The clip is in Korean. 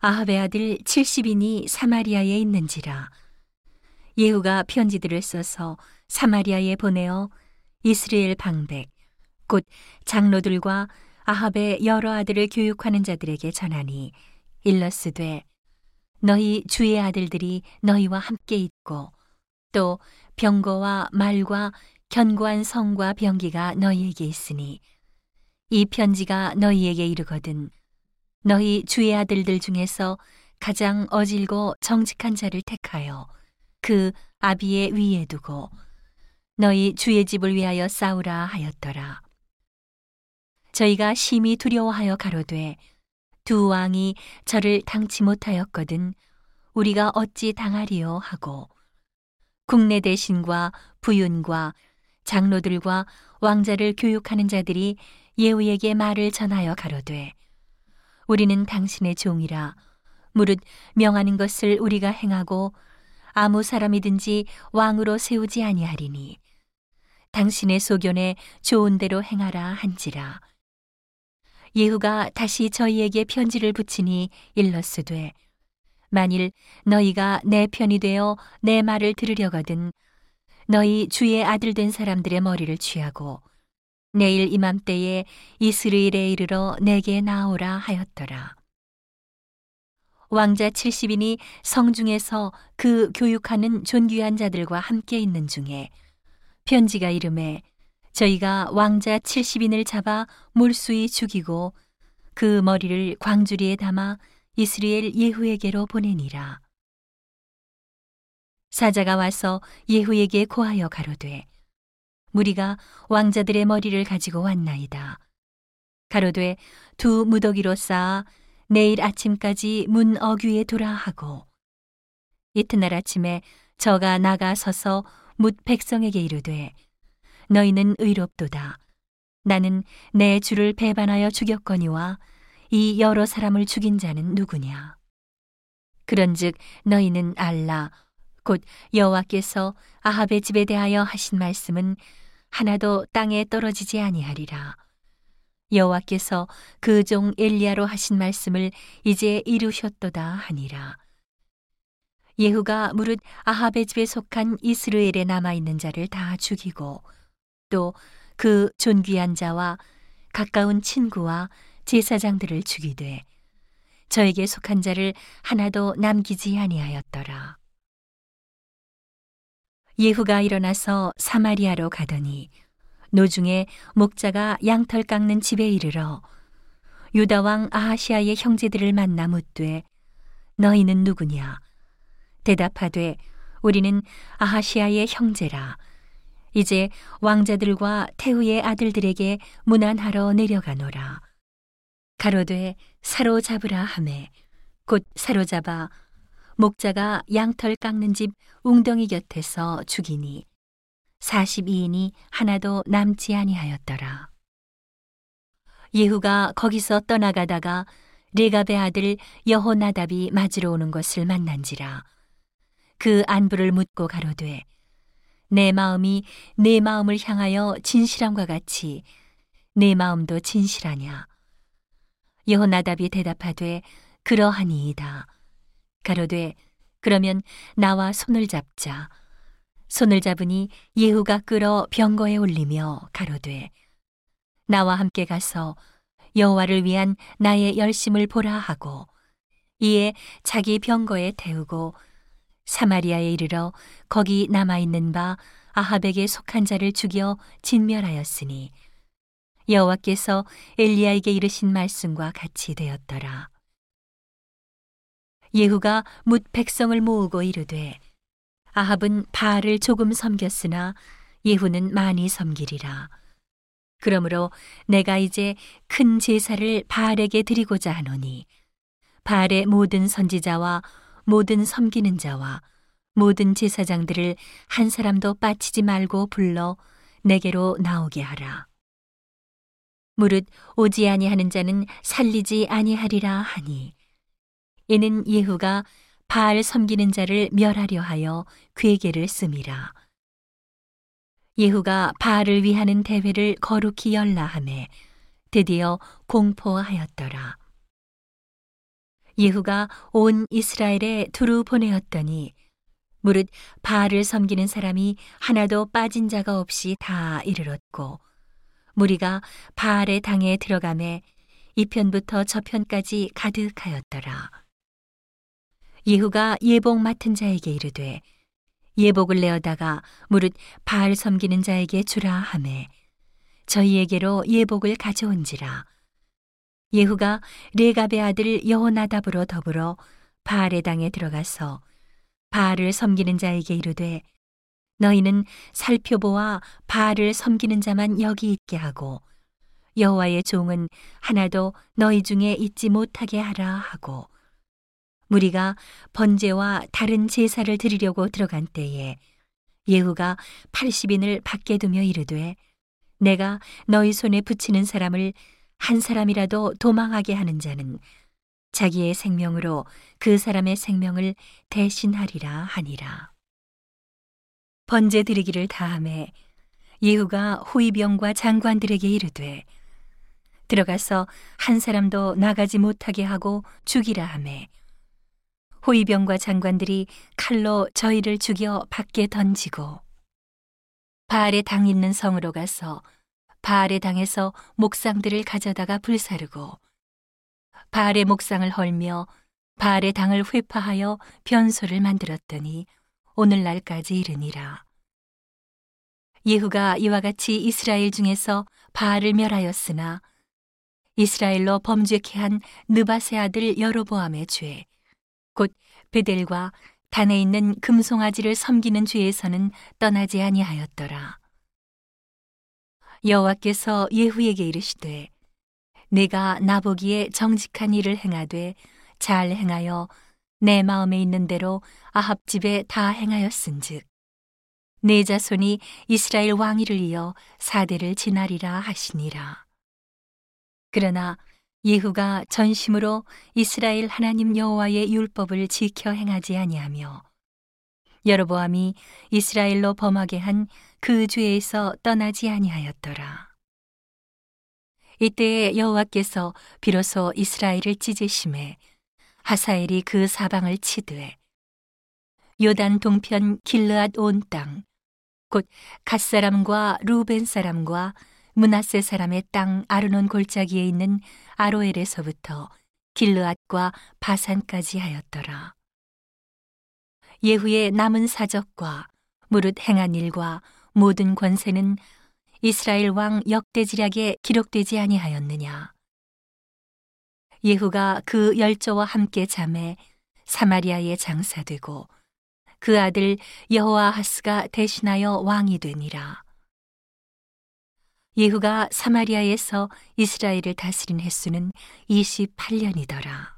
아합의 아들 70인이 사마리아에 있는지라. 예후가 편지들을 써서 사마리아에 보내어 이스라엘 방백 곧 장로들과 아합의 여러 아들을 교육하는 자들에게 전하니 일러스되 너희 주의 아들들이 너희와 함께 있고 또 병거와 말과 견고한 성과 병기가 너희에게 있으니 이 편지가 너희에게 이르거든 너희 주의 아들들 중에서 가장 어질고 정직한 자를 택하여 그 아비의 위에 두고 너희 주의 집을 위하여 싸우라 하였더라. 저희가 심히 두려워하여 가로되 두 왕이 저를 당치 못하였거든 우리가 어찌 당하리요 하고 국내 대신과 부윤과 장로들과 왕자를 교육하는 자들이 예후에게 말을 전하여 가로되 우리는 당신의 종이라. 무릇 명하는 것을 우리가 행하고 아무 사람이든지 왕으로 세우지 아니하리니 당신의 소견에 좋은 대로 행하라 한지라. 예후가 다시 저희에게 편지를 붙이니 일러스되 만일 너희가 내 편이 되어 내 말을 들으려거든 너희 주의 아들 된 사람들의 머리를 취하고 내일 이맘때에 이스르엘에 이르러 내게 나오라 하였더라. 왕자 70인이 성중에서 그 교육하는 존귀한 자들과 함께 있는 중에 편지가 이름에 저희가 왕자 70인을 잡아 몰수히 죽이고 그 머리를 광주리에 담아 이스라엘 예후에게로 보내니라. 사자가 와서 예후에게 고하여 가로되 무리가 왕자들의 머리를 가지고 왔나이다. 가로되 두 무더기로 쌓아 내일 아침까지 문 어귀에 두라 하고 이튿날 아침에 저가 나가 서서 묻 백성에게 이르되 너희는 의롭도다. 나는 내 주를 배반하여 죽였거니와 이 여러 사람을 죽인 자는 누구냐? 그런즉 너희는 알라 곧 여호와께서 아합의 집에 대하여 하신 말씀은 하나도 땅에 떨어지지 아니하리라. 여호와께서 그 종 엘리야로 하신 말씀을 이제 이루셨도다 하니라. 예후가 무릇 아합의 집에 속한 이스라엘에 남아 있는 자를 다 죽이고 또 그 존귀한 자와 가까운 친구와 제사장들을 죽이되 저에게 속한 자를 하나도 남기지 아니하였더라. 예후가 일어나서 사마리아로 가더니 노중에 목자가 양털 깎는 집에 이르러 유다 왕 아하시아의 형제들을 만나 묻되 너희는 누구냐? 대답하되 우리는 아하시아의 형제라. 이제 왕자들과 태후의 아들들에게 문안하러 내려가노라. 가로되 사로잡으라 하매. 곧 사로잡아 목자가 양털 깎는 집 웅덩이 곁에서 죽이니 42인이 하나도 남지 아니하였더라. 예후가 거기서 떠나가다가 레갑의 아들 여호나답이 맞으러 오는 것을 만난지라 그 안부를 묻고 가로되 내 마음이 내 마음을 향하여 진실함과 같이 내 마음도 진실하냐 여호나답이 대답하되 그러하니이다 가로되 그러면 나와 손을 잡자. 손을 잡으니 예후가 끌어 병거에 올리며 가로되 나와 함께 가서 여호와를 위한 나의 열심을 보라 하고 이에 자기 병거에 태우고 사마리아에 이르러 거기 남아 있는 바 아합에게 속한 자를 죽여 진멸하였으니 여호와께서 엘리야에게 이르신 말씀과 같이 되었더라. 예후가 묻 백성을 모으고 이르되 아합은 바알을 조금 섬겼으나 예후는 많이 섬기리라. 그러므로 내가 이제 큰 제사를 바알에게 드리고자 하노니 바알의 모든 선지자와 모든 섬기는 자와 모든 제사장들을 한 사람도 빠치지 말고 불러 내게로 나오게 하라. 무릇 오지 아니하는 자는 살리지 아니하리라 하니 이는 예후가 바알 섬기는 자를 멸하려 하여 괴계를 씀이라. 예후가 바알을 위하는 대회를 거룩히 열라 하매 드디어 공포하였더라. 예후가 온 이스라엘에 두루 보내었더니 무릇 바알을 섬기는 사람이 하나도 빠진 자가 없이 다 이르렀고 무리가 바알의 당에 들어가매 이편부터 저편까지 가득하였더라. 예후가 예복 맡은 자에게 이르되 예복을 내어다가 무릇 바알 섬기는 자에게 주라 하매 저희에게로 예복을 가져온지라. 예후가 레갑의 아들 여호나답으로 더불어 바알의 당에 들어가서 바알을 섬기는 자에게 이르되 너희는 살펴보아 바알을 섬기는 자만 여기 있게 하고 여호와의 종은 하나도 너희 중에 있지 못하게 하라 하고 무리가 번제와 다른 제사를 드리려고 들어간 때에 예후가 80인을 밖에 두며 이르되 내가 너희 손에 붙이는 사람을 한 사람이라도 도망하게 하는 자는 자기의 생명으로 그 사람의 생명을 대신하리라 하니라. 번제 드리기를 다함에 예후가 호위병과 장관들에게 이르되 들어가서 한 사람도 나가지 못하게 하고 죽이라 하매 호위병과 장관들이 칼로 저희를 죽여 밖에 던지고 바알의 당 있는 성으로 가서 바알의 당에서 목상들을 가져다가 불사르고 바알의 목상을 헐며 바알의 당을 회파하여 변소를 만들었더니 오늘날까지 이르니라. 예후가 이와 같이 이스라엘 중에서 바알을 멸하였으나 이스라엘로 범죄케 한 느바세 아들 여로보암의 죄, 곧 베델과 단에 있는 금송아지를 섬기는 죄에서는 떠나지 아니하였더라. 여호와께서 예후에게 이르시되 내가 나보기에 정직한 일을 행하되 잘 행하여 내 마음에 있는 대로 아합 집에 다 행하였은즉 내 자손이 이스라엘 왕위를 이어 사대를 지나리라 하시니라. 그러나 예후가 전심으로 이스라엘 하나님 여호와의 율법을 지켜 행하지 아니하며 여로보암이 이스라엘로 범하게 한 그 죄에서 떠나지 아니하였더라. 이때에 여호와께서 비로소 이스라엘을 찢으심에 하사엘이 그 사방을 치되 요단 동편 길르앗 온 땅 곧 갓사람과 루벤 사람과 문하세 사람의 땅 아르논 골짜기에 있는 아로엘에서부터 길르앗과 바산까지 하였더라. 예후의 남은 사적과 무릇 행한 일과 모든 권세는 이스라엘 왕 역대지략에 기록되지 아니하였느냐. 예후가 그 열조와 함께 잠에 사마리아에 장사되고 그 아들 여호아하스가 대신하여 왕이 되니라. 예후가 사마리아에서 이스라엘을 다스린 횟수는 28년이더라.